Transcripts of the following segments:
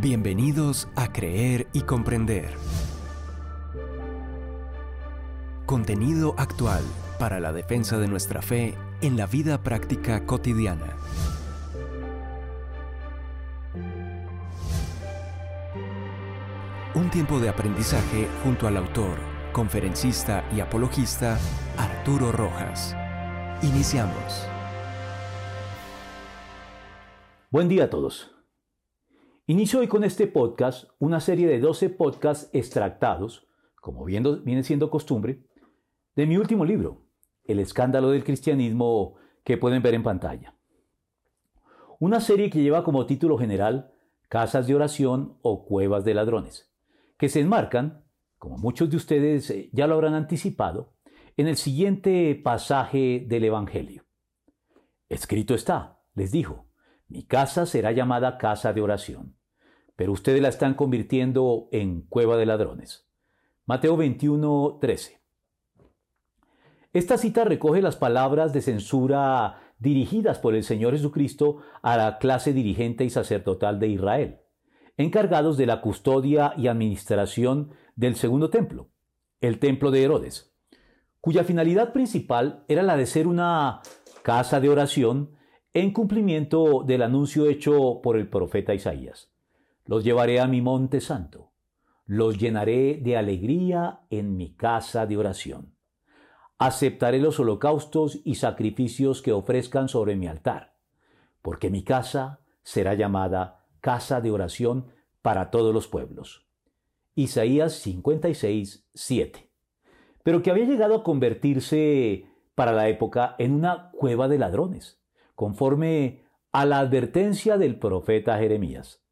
Bienvenidos a Creer y Comprender. Contenido actual para la defensa de nuestra fe en la vida práctica cotidiana. Un tiempo de aprendizaje junto al autor, conferencista y apologista Arturo Rojas. Iniciamos. Buen día a todos. Inicio hoy con este podcast una serie de 12 podcasts extractados, como viene siendo costumbre, de mi último libro, El escándalo del cristianismo, que pueden ver en pantalla. Una serie que lleva como título general Casas de oración o cuevas de ladrones, que se enmarcan, como muchos de ustedes eh, ya lo habrán anticipado, en el siguiente pasaje del Evangelio. Escrito está, les dijo, mi casa será llamada casa de oración pero ustedes la están convirtiendo en cueva de ladrones. Mateo 21, 13. Esta cita recoge las palabras de censura dirigidas por el Señor Jesucristo a la clase dirigente y sacerdotal de Israel, encargados de la custodia y administración del segundo templo, el templo de Herodes, cuya finalidad principal era la de ser una casa de oración en cumplimiento del anuncio hecho por el profeta Isaías. Los llevaré a mi monte santo, los llenaré de alegría en mi casa de oración. Aceptaré los holocaustos y sacrificios que ofrezcan sobre mi altar, porque mi casa será llamada casa de oración para todos los pueblos. Isaías 56, 7. Pero que había llegado a convertirse para la época en una cueva de ladrones, conforme a la advertencia del profeta Jeremías.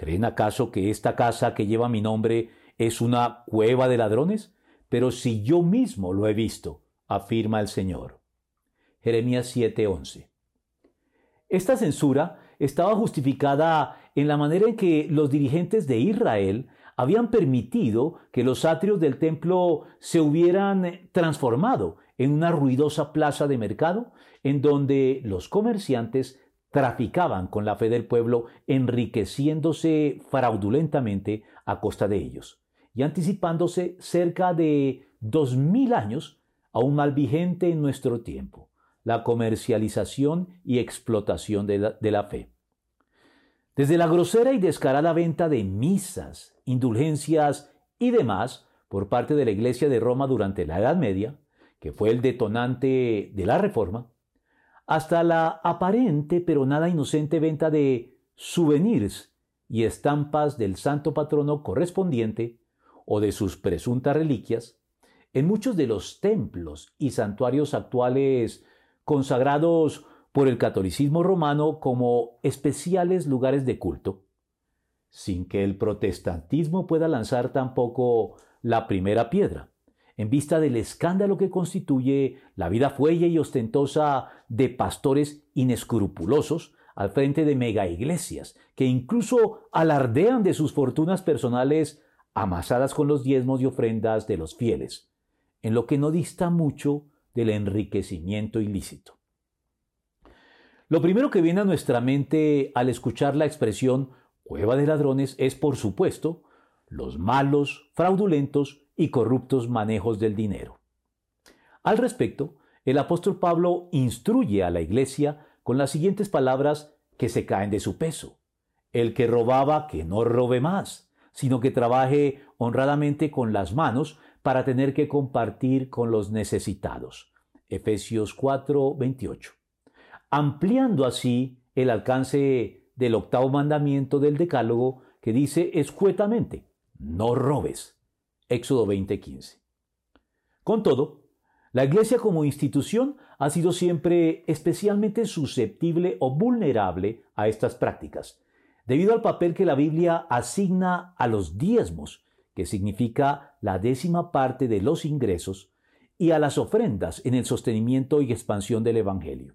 ¿Creen acaso que esta casa que lleva mi nombre es una cueva de ladrones? Pero si yo mismo lo he visto, afirma el Señor. Jeremías 7:11. Esta censura estaba justificada en la manera en que los dirigentes de Israel habían permitido que los atrios del templo se hubieran transformado en una ruidosa plaza de mercado en donde los comerciantes traficaban con la fe del pueblo, enriqueciéndose fraudulentamente a costa de ellos, y anticipándose cerca de dos mil años a un mal vigente en nuestro tiempo, la comercialización y explotación de la, de la fe. Desde la grosera y descarada venta de misas, indulgencias y demás por parte de la Iglesia de Roma durante la Edad Media, que fue el detonante de la Reforma, hasta la aparente pero nada inocente venta de souvenirs y estampas del santo patrono correspondiente o de sus presuntas reliquias, en muchos de los templos y santuarios actuales consagrados por el catolicismo romano como especiales lugares de culto, sin que el protestantismo pueda lanzar tampoco la primera piedra en vista del escándalo que constituye la vida fuelle y ostentosa de pastores inescrupulosos al frente de mega iglesias, que incluso alardean de sus fortunas personales amasadas con los diezmos y ofrendas de los fieles, en lo que no dista mucho del enriquecimiento ilícito. Lo primero que viene a nuestra mente al escuchar la expresión cueva de ladrones es, por supuesto, los malos, fraudulentos y corruptos manejos del dinero. Al respecto, el apóstol Pablo instruye a la iglesia con las siguientes palabras que se caen de su peso. El que robaba, que no robe más, sino que trabaje honradamente con las manos para tener que compartir con los necesitados. Efesios 4, 28. Ampliando así el alcance del octavo mandamiento del Decálogo que dice escuetamente, no robes. Éxodo 20:15. Con todo, la Iglesia como institución ha sido siempre especialmente susceptible o vulnerable a estas prácticas, debido al papel que la Biblia asigna a los diezmos, que significa la décima parte de los ingresos, y a las ofrendas en el sostenimiento y expansión del Evangelio.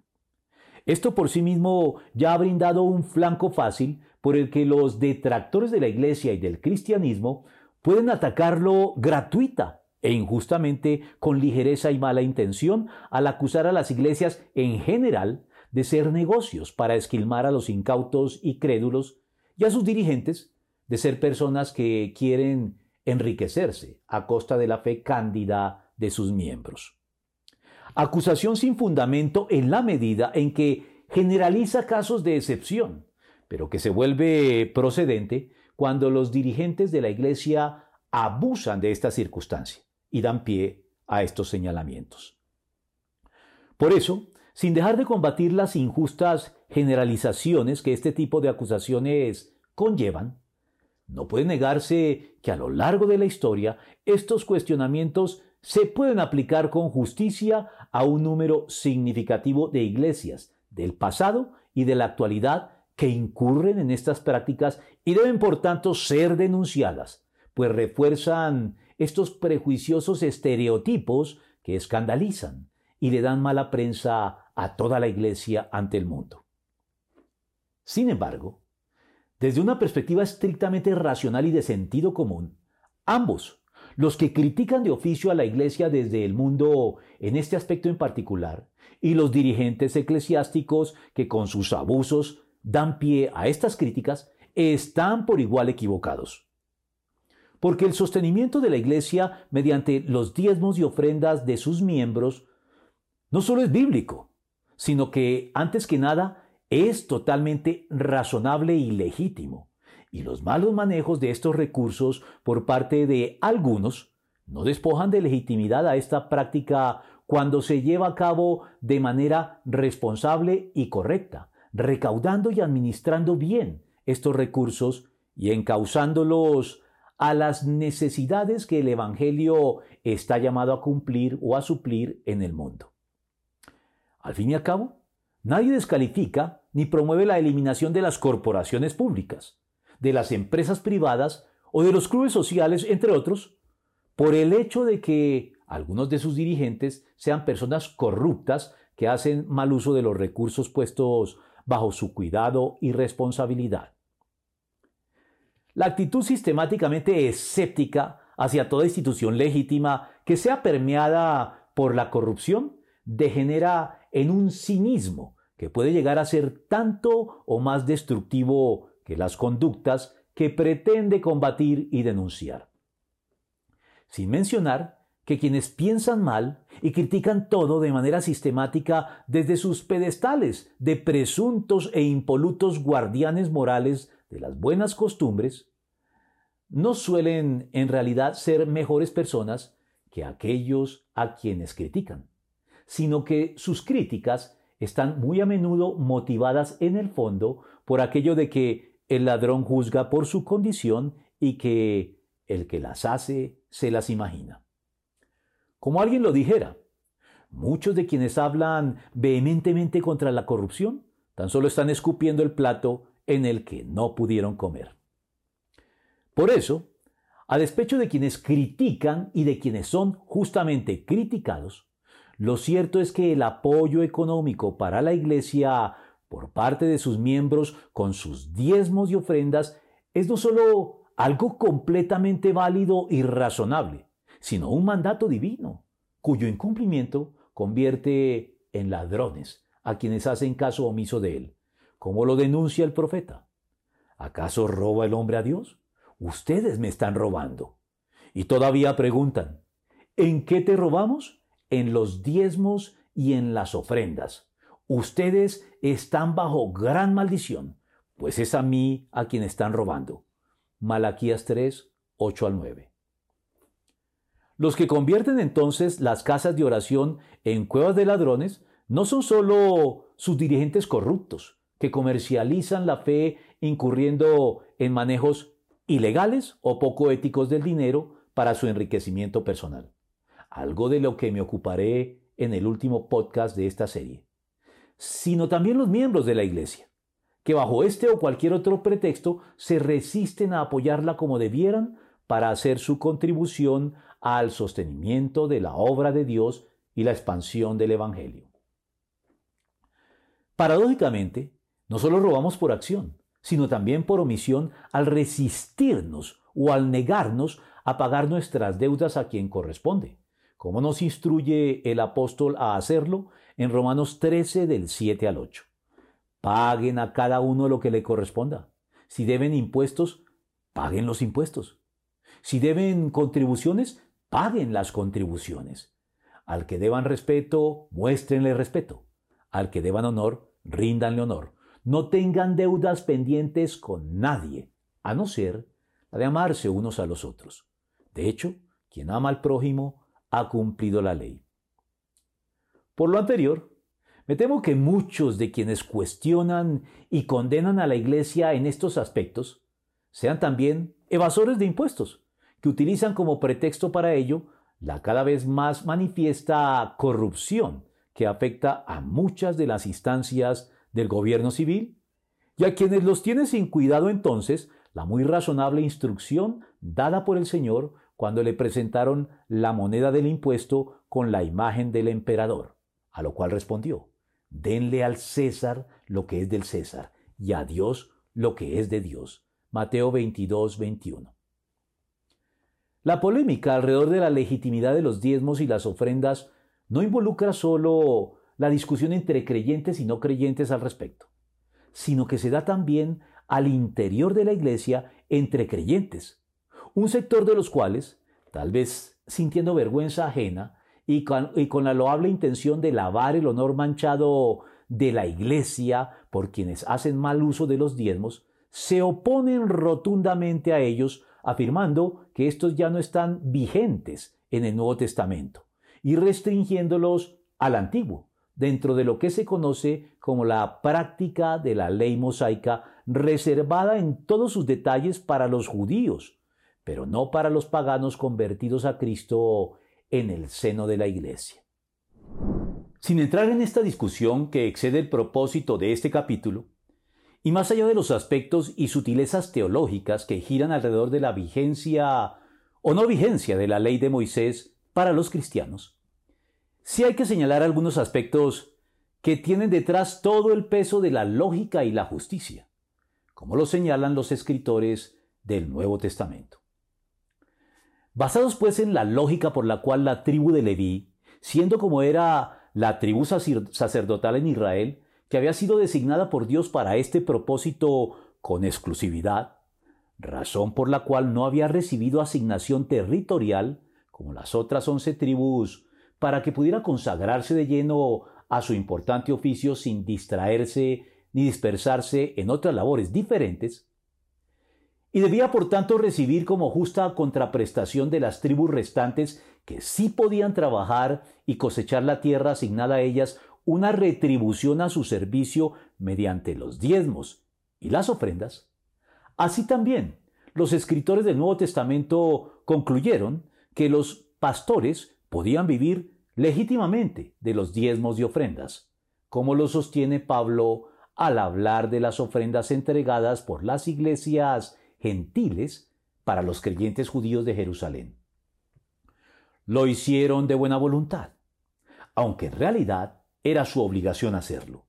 Esto por sí mismo ya ha brindado un flanco fácil por el que los detractores de la Iglesia y del cristianismo pueden atacarlo gratuita e injustamente con ligereza y mala intención al acusar a las iglesias en general de ser negocios para esquilmar a los incautos y crédulos y a sus dirigentes de ser personas que quieren enriquecerse a costa de la fe cándida de sus miembros. Acusación sin fundamento en la medida en que generaliza casos de excepción, pero que se vuelve procedente cuando los dirigentes de la Iglesia abusan de esta circunstancia y dan pie a estos señalamientos. Por eso, sin dejar de combatir las injustas generalizaciones que este tipo de acusaciones conllevan, no puede negarse que a lo largo de la historia estos cuestionamientos se pueden aplicar con justicia a un número significativo de iglesias del pasado y de la actualidad que incurren en estas prácticas y deben por tanto ser denunciadas, pues refuerzan estos prejuiciosos estereotipos que escandalizan y le dan mala prensa a toda la iglesia ante el mundo. Sin embargo, desde una perspectiva estrictamente racional y de sentido común, ambos, los que critican de oficio a la Iglesia desde el mundo en este aspecto en particular, y los dirigentes eclesiásticos que con sus abusos dan pie a estas críticas, están por igual equivocados. Porque el sostenimiento de la Iglesia mediante los diezmos y ofrendas de sus miembros no solo es bíblico, sino que, antes que nada, es totalmente razonable y legítimo, y los malos manejos de estos recursos por parte de algunos no despojan de legitimidad a esta práctica cuando se lleva a cabo de manera responsable y correcta, recaudando y administrando bien estos recursos y encauzándolos a las necesidades que el Evangelio está llamado a cumplir o a suplir en el mundo. Al fin y al cabo, Nadie descalifica ni promueve la eliminación de las corporaciones públicas, de las empresas privadas o de los clubes sociales, entre otros, por el hecho de que algunos de sus dirigentes sean personas corruptas que hacen mal uso de los recursos puestos bajo su cuidado y responsabilidad. La actitud sistemáticamente escéptica hacia toda institución legítima que sea permeada por la corrupción degenera en un cinismo que puede llegar a ser tanto o más destructivo que las conductas que pretende combatir y denunciar. Sin mencionar que quienes piensan mal y critican todo de manera sistemática desde sus pedestales de presuntos e impolutos guardianes morales de las buenas costumbres, no suelen en realidad ser mejores personas que aquellos a quienes critican, sino que sus críticas están muy a menudo motivadas en el fondo por aquello de que el ladrón juzga por su condición y que el que las hace se las imagina. Como alguien lo dijera, muchos de quienes hablan vehementemente contra la corrupción tan solo están escupiendo el plato en el que no pudieron comer. Por eso, a despecho de quienes critican y de quienes son justamente criticados, lo cierto es que el apoyo económico para la Iglesia por parte de sus miembros con sus diezmos y ofrendas es no solo algo completamente válido y razonable, sino un mandato divino, cuyo incumplimiento convierte en ladrones a quienes hacen caso omiso de él, como lo denuncia el profeta. ¿Acaso roba el hombre a Dios? Ustedes me están robando. Y todavía preguntan, ¿en qué te robamos? en los diezmos y en las ofrendas. Ustedes están bajo gran maldición, pues es a mí a quien están robando. Malaquías 3, 8 al 9. Los que convierten entonces las casas de oración en cuevas de ladrones no son solo sus dirigentes corruptos, que comercializan la fe incurriendo en manejos ilegales o poco éticos del dinero para su enriquecimiento personal. Algo de lo que me ocuparé en el último podcast de esta serie, sino también los miembros de la Iglesia, que bajo este o cualquier otro pretexto se resisten a apoyarla como debieran para hacer su contribución al sostenimiento de la obra de Dios y la expansión del Evangelio. Paradójicamente, no solo robamos por acción, sino también por omisión al resistirnos o al negarnos a pagar nuestras deudas a quien corresponde. ¿Cómo nos instruye el apóstol a hacerlo? En Romanos 13 del 7 al 8. Paguen a cada uno lo que le corresponda. Si deben impuestos, paguen los impuestos. Si deben contribuciones, paguen las contribuciones. Al que deban respeto, muéstrenle respeto. Al que deban honor, ríndanle honor. No tengan deudas pendientes con nadie, a no ser la de amarse unos a los otros. De hecho, quien ama al prójimo ha cumplido la ley. Por lo anterior, me temo que muchos de quienes cuestionan y condenan a la Iglesia en estos aspectos sean también evasores de impuestos, que utilizan como pretexto para ello la cada vez más manifiesta corrupción que afecta a muchas de las instancias del gobierno civil, y a quienes los tiene sin cuidado entonces la muy razonable instrucción dada por el Señor cuando le presentaron la moneda del impuesto con la imagen del emperador, a lo cual respondió, denle al César lo que es del César y a Dios lo que es de Dios. Mateo 22, 21. La polémica alrededor de la legitimidad de los diezmos y las ofrendas no involucra solo la discusión entre creyentes y no creyentes al respecto, sino que se da también al interior de la iglesia entre creyentes, un sector de los cuales, tal vez sintiendo vergüenza ajena y con, la loable intención de lavar el honor manchado de la iglesia por quienes hacen mal uso de los diezmos, se oponen rotundamente a ellos, afirmando que estos ya no están vigentes en el Nuevo Testamento y restringiéndolos al Antiguo, dentro de lo que se conoce como la práctica de la ley mosaica reservada en todos sus detalles para los judíos, pero no para los paganos convertidos a Cristo en el seno de la Iglesia. Sin entrar en esta discusión que excede el propósito de este capítulo, y más allá de los aspectos y sutilezas teológicas que giran alrededor de la vigencia o no vigencia de la ley de Moisés para los cristianos, sí hay que señalar algunos aspectos que tienen detrás todo el peso de la lógica y la justicia como lo señalan los escritores del Nuevo Testamento. Basados pues en la lógica por la cual la tribu de Leví, siendo como era la tribu sacerdotal en Israel, que había sido designada por Dios para este propósito con exclusividad, razón por la cual no había recibido asignación territorial, como las otras once tribus, para que pudiera consagrarse de lleno a su importante oficio sin distraerse ni dispersarse en otras labores diferentes, y debía por tanto recibir como justa contraprestación de las tribus restantes que sí podían trabajar y cosechar la tierra asignada a ellas una retribución a su servicio mediante los diezmos y las ofrendas, así también los escritores del Nuevo Testamento concluyeron que los pastores podían vivir legítimamente de los diezmos y ofrendas, como lo sostiene Pablo al hablar de las ofrendas entregadas por las iglesias gentiles para los creyentes judíos de Jerusalén. Lo hicieron de buena voluntad, aunque en realidad era su obligación hacerlo,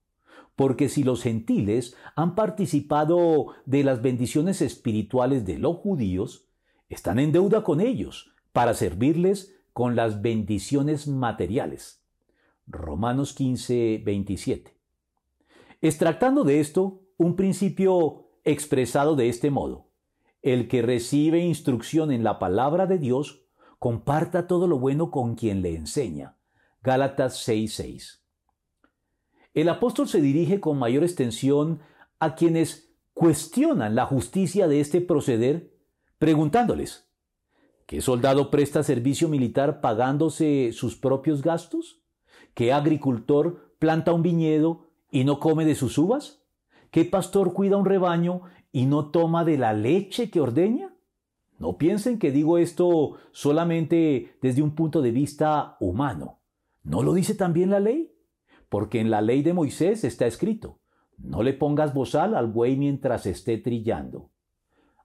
porque si los gentiles han participado de las bendiciones espirituales de los judíos, están en deuda con ellos para servirles con las bendiciones materiales. Romanos 15, 27. Extractando de esto un principio expresado de este modo. El que recibe instrucción en la palabra de Dios, comparta todo lo bueno con quien le enseña. Gálatas 6:6. El apóstol se dirige con mayor extensión a quienes cuestionan la justicia de este proceder, preguntándoles, ¿qué soldado presta servicio militar pagándose sus propios gastos? ¿Qué agricultor planta un viñedo y no come de sus uvas? ¿Qué pastor cuida un rebaño y no toma de la leche que ordeña? No piensen que digo esto solamente desde un punto de vista humano. ¿No lo dice también la ley? Porque en la ley de Moisés está escrito, no le pongas bozal al buey mientras esté trillando.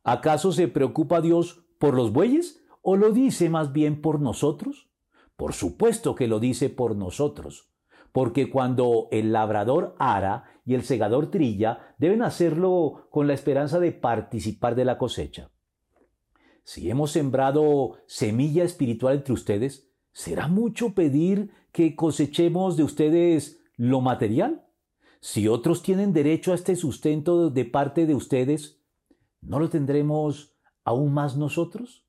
¿Acaso se preocupa Dios por los bueyes o lo dice más bien por nosotros? Por supuesto que lo dice por nosotros porque cuando el labrador ara y el segador trilla, deben hacerlo con la esperanza de participar de la cosecha. Si hemos sembrado semilla espiritual entre ustedes, ¿será mucho pedir que cosechemos de ustedes lo material? Si otros tienen derecho a este sustento de parte de ustedes, ¿no lo tendremos ¿aún más nosotros?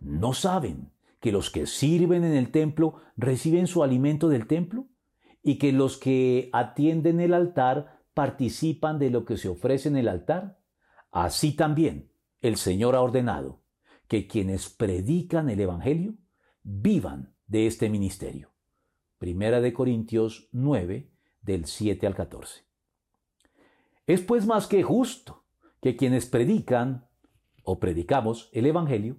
¿No saben que los que sirven en el templo reciben su alimento del templo? ¿Y que los que atienden el altar participan de lo que se ofrece en el altar? Así también el Señor ha ordenado que quienes predican el Evangelio vivan de este ministerio. Primera de Corintios 9, del 7 al 14. Es pues más que justo que quienes predican o predicamos el Evangelio,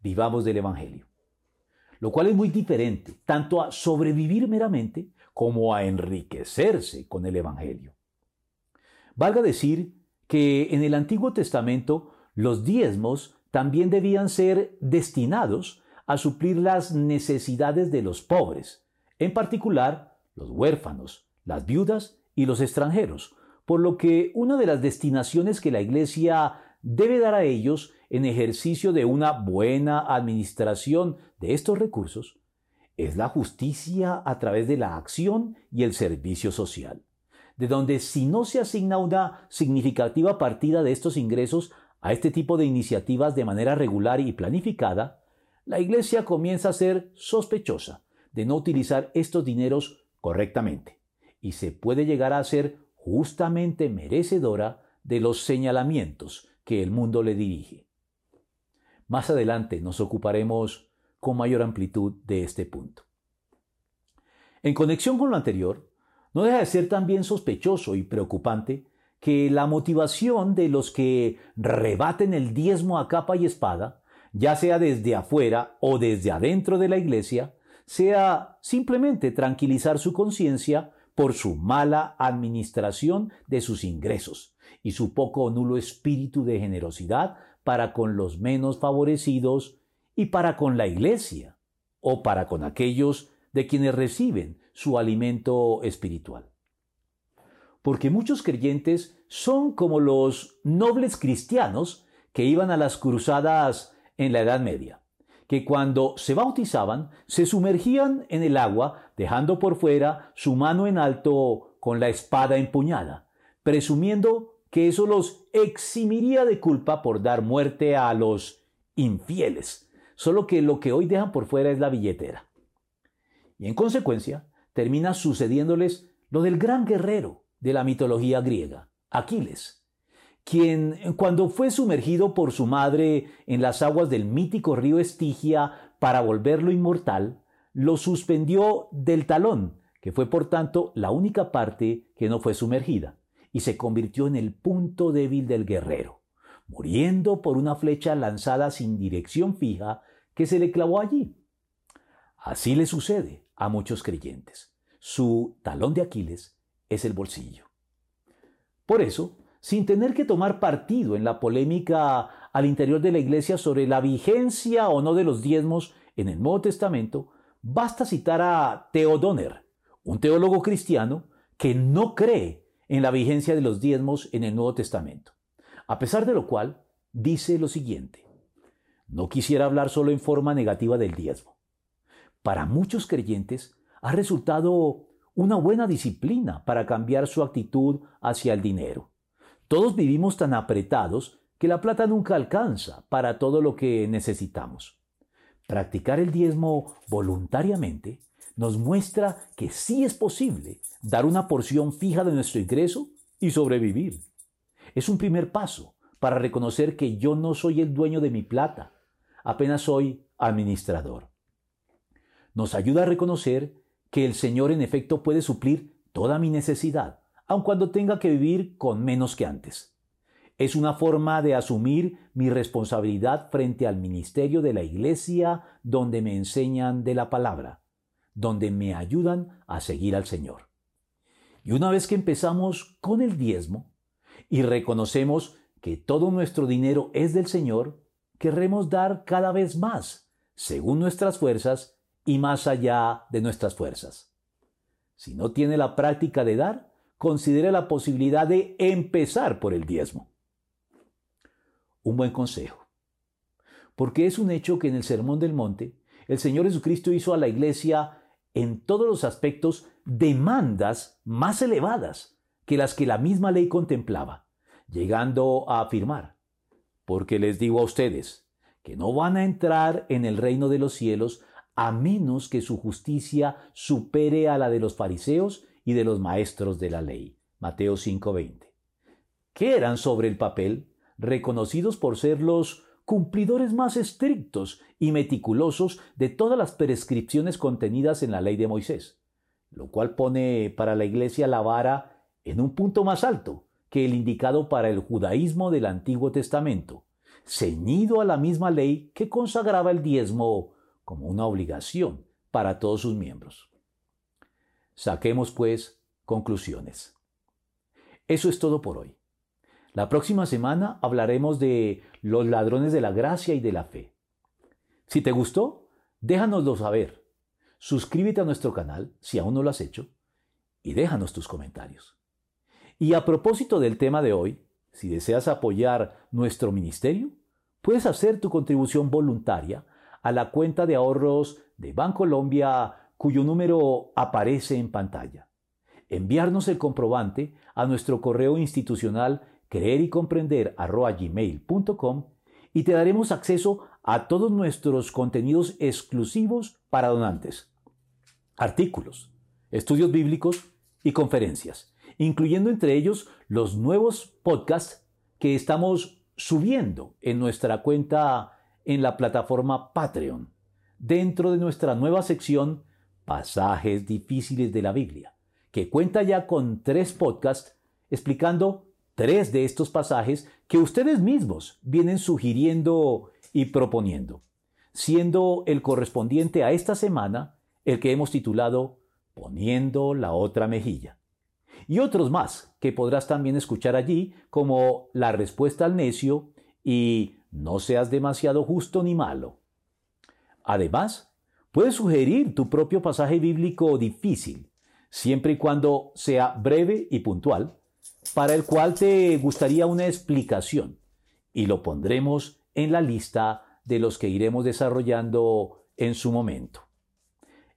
vivamos del Evangelio. Lo cual es muy diferente tanto a sobrevivir meramente como a enriquecerse con el Evangelio. Valga decir que en el Antiguo Testamento los diezmos también debían ser destinados a suplir las necesidades de los pobres, en particular los huérfanos, las viudas y los extranjeros, por lo que una de las destinaciones que la Iglesia debe dar a ellos en ejercicio de una buena administración de estos recursos es la justicia a través de la acción y el servicio social, de donde si no se asigna una significativa partida de estos ingresos a este tipo de iniciativas de manera regular y planificada, la Iglesia comienza a ser sospechosa de no utilizar estos dineros correctamente y se puede llegar a ser justamente merecedora de los señalamientos que el mundo le dirige. Más adelante nos ocuparemos con mayor amplitud de este punto. En conexión con lo anterior, no deja de ser también sospechoso y preocupante que la motivación de los que rebaten el diezmo a capa y espada, ya sea desde afuera o desde adentro de la iglesia, sea simplemente tranquilizar su conciencia por su mala administración de sus ingresos y su poco o nulo espíritu de generosidad para con los menos favorecidos y para con la iglesia o para con aquellos de quienes reciben su alimento espiritual. Porque muchos creyentes son como los nobles cristianos que iban a las cruzadas en la Edad Media, que cuando se bautizaban se sumergían en el agua dejando por fuera su mano en alto con la espada empuñada, presumiendo que eso los eximiría de culpa por dar muerte a los infieles, solo que lo que hoy dejan por fuera es la billetera. Y en consecuencia, termina sucediéndoles lo del gran guerrero de la mitología griega, Aquiles, quien cuando fue sumergido por su madre en las aguas del mítico río Estigia para volverlo inmortal, lo suspendió del talón, que fue por tanto la única parte que no fue sumergida, y se convirtió en el punto débil del guerrero muriendo por una flecha lanzada sin dirección fija que se le clavó allí. Así le sucede a muchos creyentes. Su talón de Aquiles es el bolsillo. Por eso, sin tener que tomar partido en la polémica al interior de la Iglesia sobre la vigencia o no de los diezmos en el Nuevo Testamento, basta citar a Teodoner, un teólogo cristiano que no cree en la vigencia de los diezmos en el Nuevo Testamento. A pesar de lo cual, dice lo siguiente. No quisiera hablar solo en forma negativa del diezmo. Para muchos creyentes ha resultado una buena disciplina para cambiar su actitud hacia el dinero. Todos vivimos tan apretados que la plata nunca alcanza para todo lo que necesitamos. Practicar el diezmo voluntariamente nos muestra que sí es posible dar una porción fija de nuestro ingreso y sobrevivir. Es un primer paso para reconocer que yo no soy el dueño de mi plata, apenas soy administrador. Nos ayuda a reconocer que el Señor en efecto puede suplir toda mi necesidad, aun cuando tenga que vivir con menos que antes. Es una forma de asumir mi responsabilidad frente al ministerio de la iglesia donde me enseñan de la palabra, donde me ayudan a seguir al Señor. Y una vez que empezamos con el diezmo, y reconocemos que todo nuestro dinero es del Señor, querremos dar cada vez más, según nuestras fuerzas y más allá de nuestras fuerzas. Si no tiene la práctica de dar, considere la posibilidad de empezar por el diezmo. Un buen consejo. Porque es un hecho que en el Sermón del Monte, el Señor Jesucristo hizo a la iglesia en todos los aspectos demandas más elevadas que las que la misma ley contemplaba, llegando a afirmar, porque les digo a ustedes que no van a entrar en el reino de los cielos a menos que su justicia supere a la de los fariseos y de los maestros de la ley. Mateo 5:20. Que eran sobre el papel reconocidos por ser los cumplidores más estrictos y meticulosos de todas las prescripciones contenidas en la ley de Moisés, lo cual pone para la Iglesia la vara en un punto más alto que el indicado para el judaísmo del Antiguo Testamento, ceñido a la misma ley que consagraba el diezmo como una obligación para todos sus miembros. Saquemos, pues, conclusiones. Eso es todo por hoy. La próxima semana hablaremos de los ladrones de la gracia y de la fe. Si te gustó, déjanoslo saber. Suscríbete a nuestro canal si aún no lo has hecho y déjanos tus comentarios. Y a propósito del tema de hoy, si deseas apoyar nuestro ministerio, puedes hacer tu contribución voluntaria a la cuenta de ahorros de Bancolombia cuyo número aparece en pantalla. Enviarnos el comprobante a nuestro correo institucional creer y comprender y te daremos acceso a todos nuestros contenidos exclusivos para donantes, artículos, estudios bíblicos y conferencias, incluyendo entre ellos los nuevos podcasts que estamos subiendo en nuestra cuenta en la plataforma Patreon, dentro de nuestra nueva sección Pasajes difíciles de la Biblia, que cuenta ya con tres podcasts explicando tres de estos pasajes que ustedes mismos vienen sugiriendo y proponiendo, siendo el correspondiente a esta semana el que hemos titulado Poniendo la otra mejilla. Y otros más que podrás también escuchar allí, como La respuesta al necio y no seas demasiado justo ni malo. Además, puedes sugerir tu propio pasaje bíblico difícil, siempre y cuando sea breve y puntual, para el cual te gustaría una explicación, y lo pondremos en la lista de los que iremos desarrollando en su momento.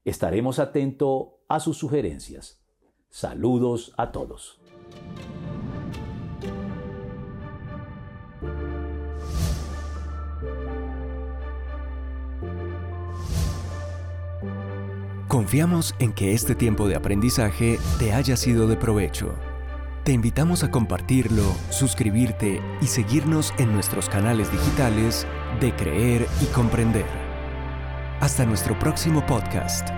Estaremos atentos a sus sugerencias. Saludos a todos. Confiamos en que este tiempo de aprendizaje te haya sido de provecho. Te invitamos a compartirlo, suscribirte y seguirnos en nuestros canales digitales de Creer y Comprender. Hasta nuestro próximo podcast.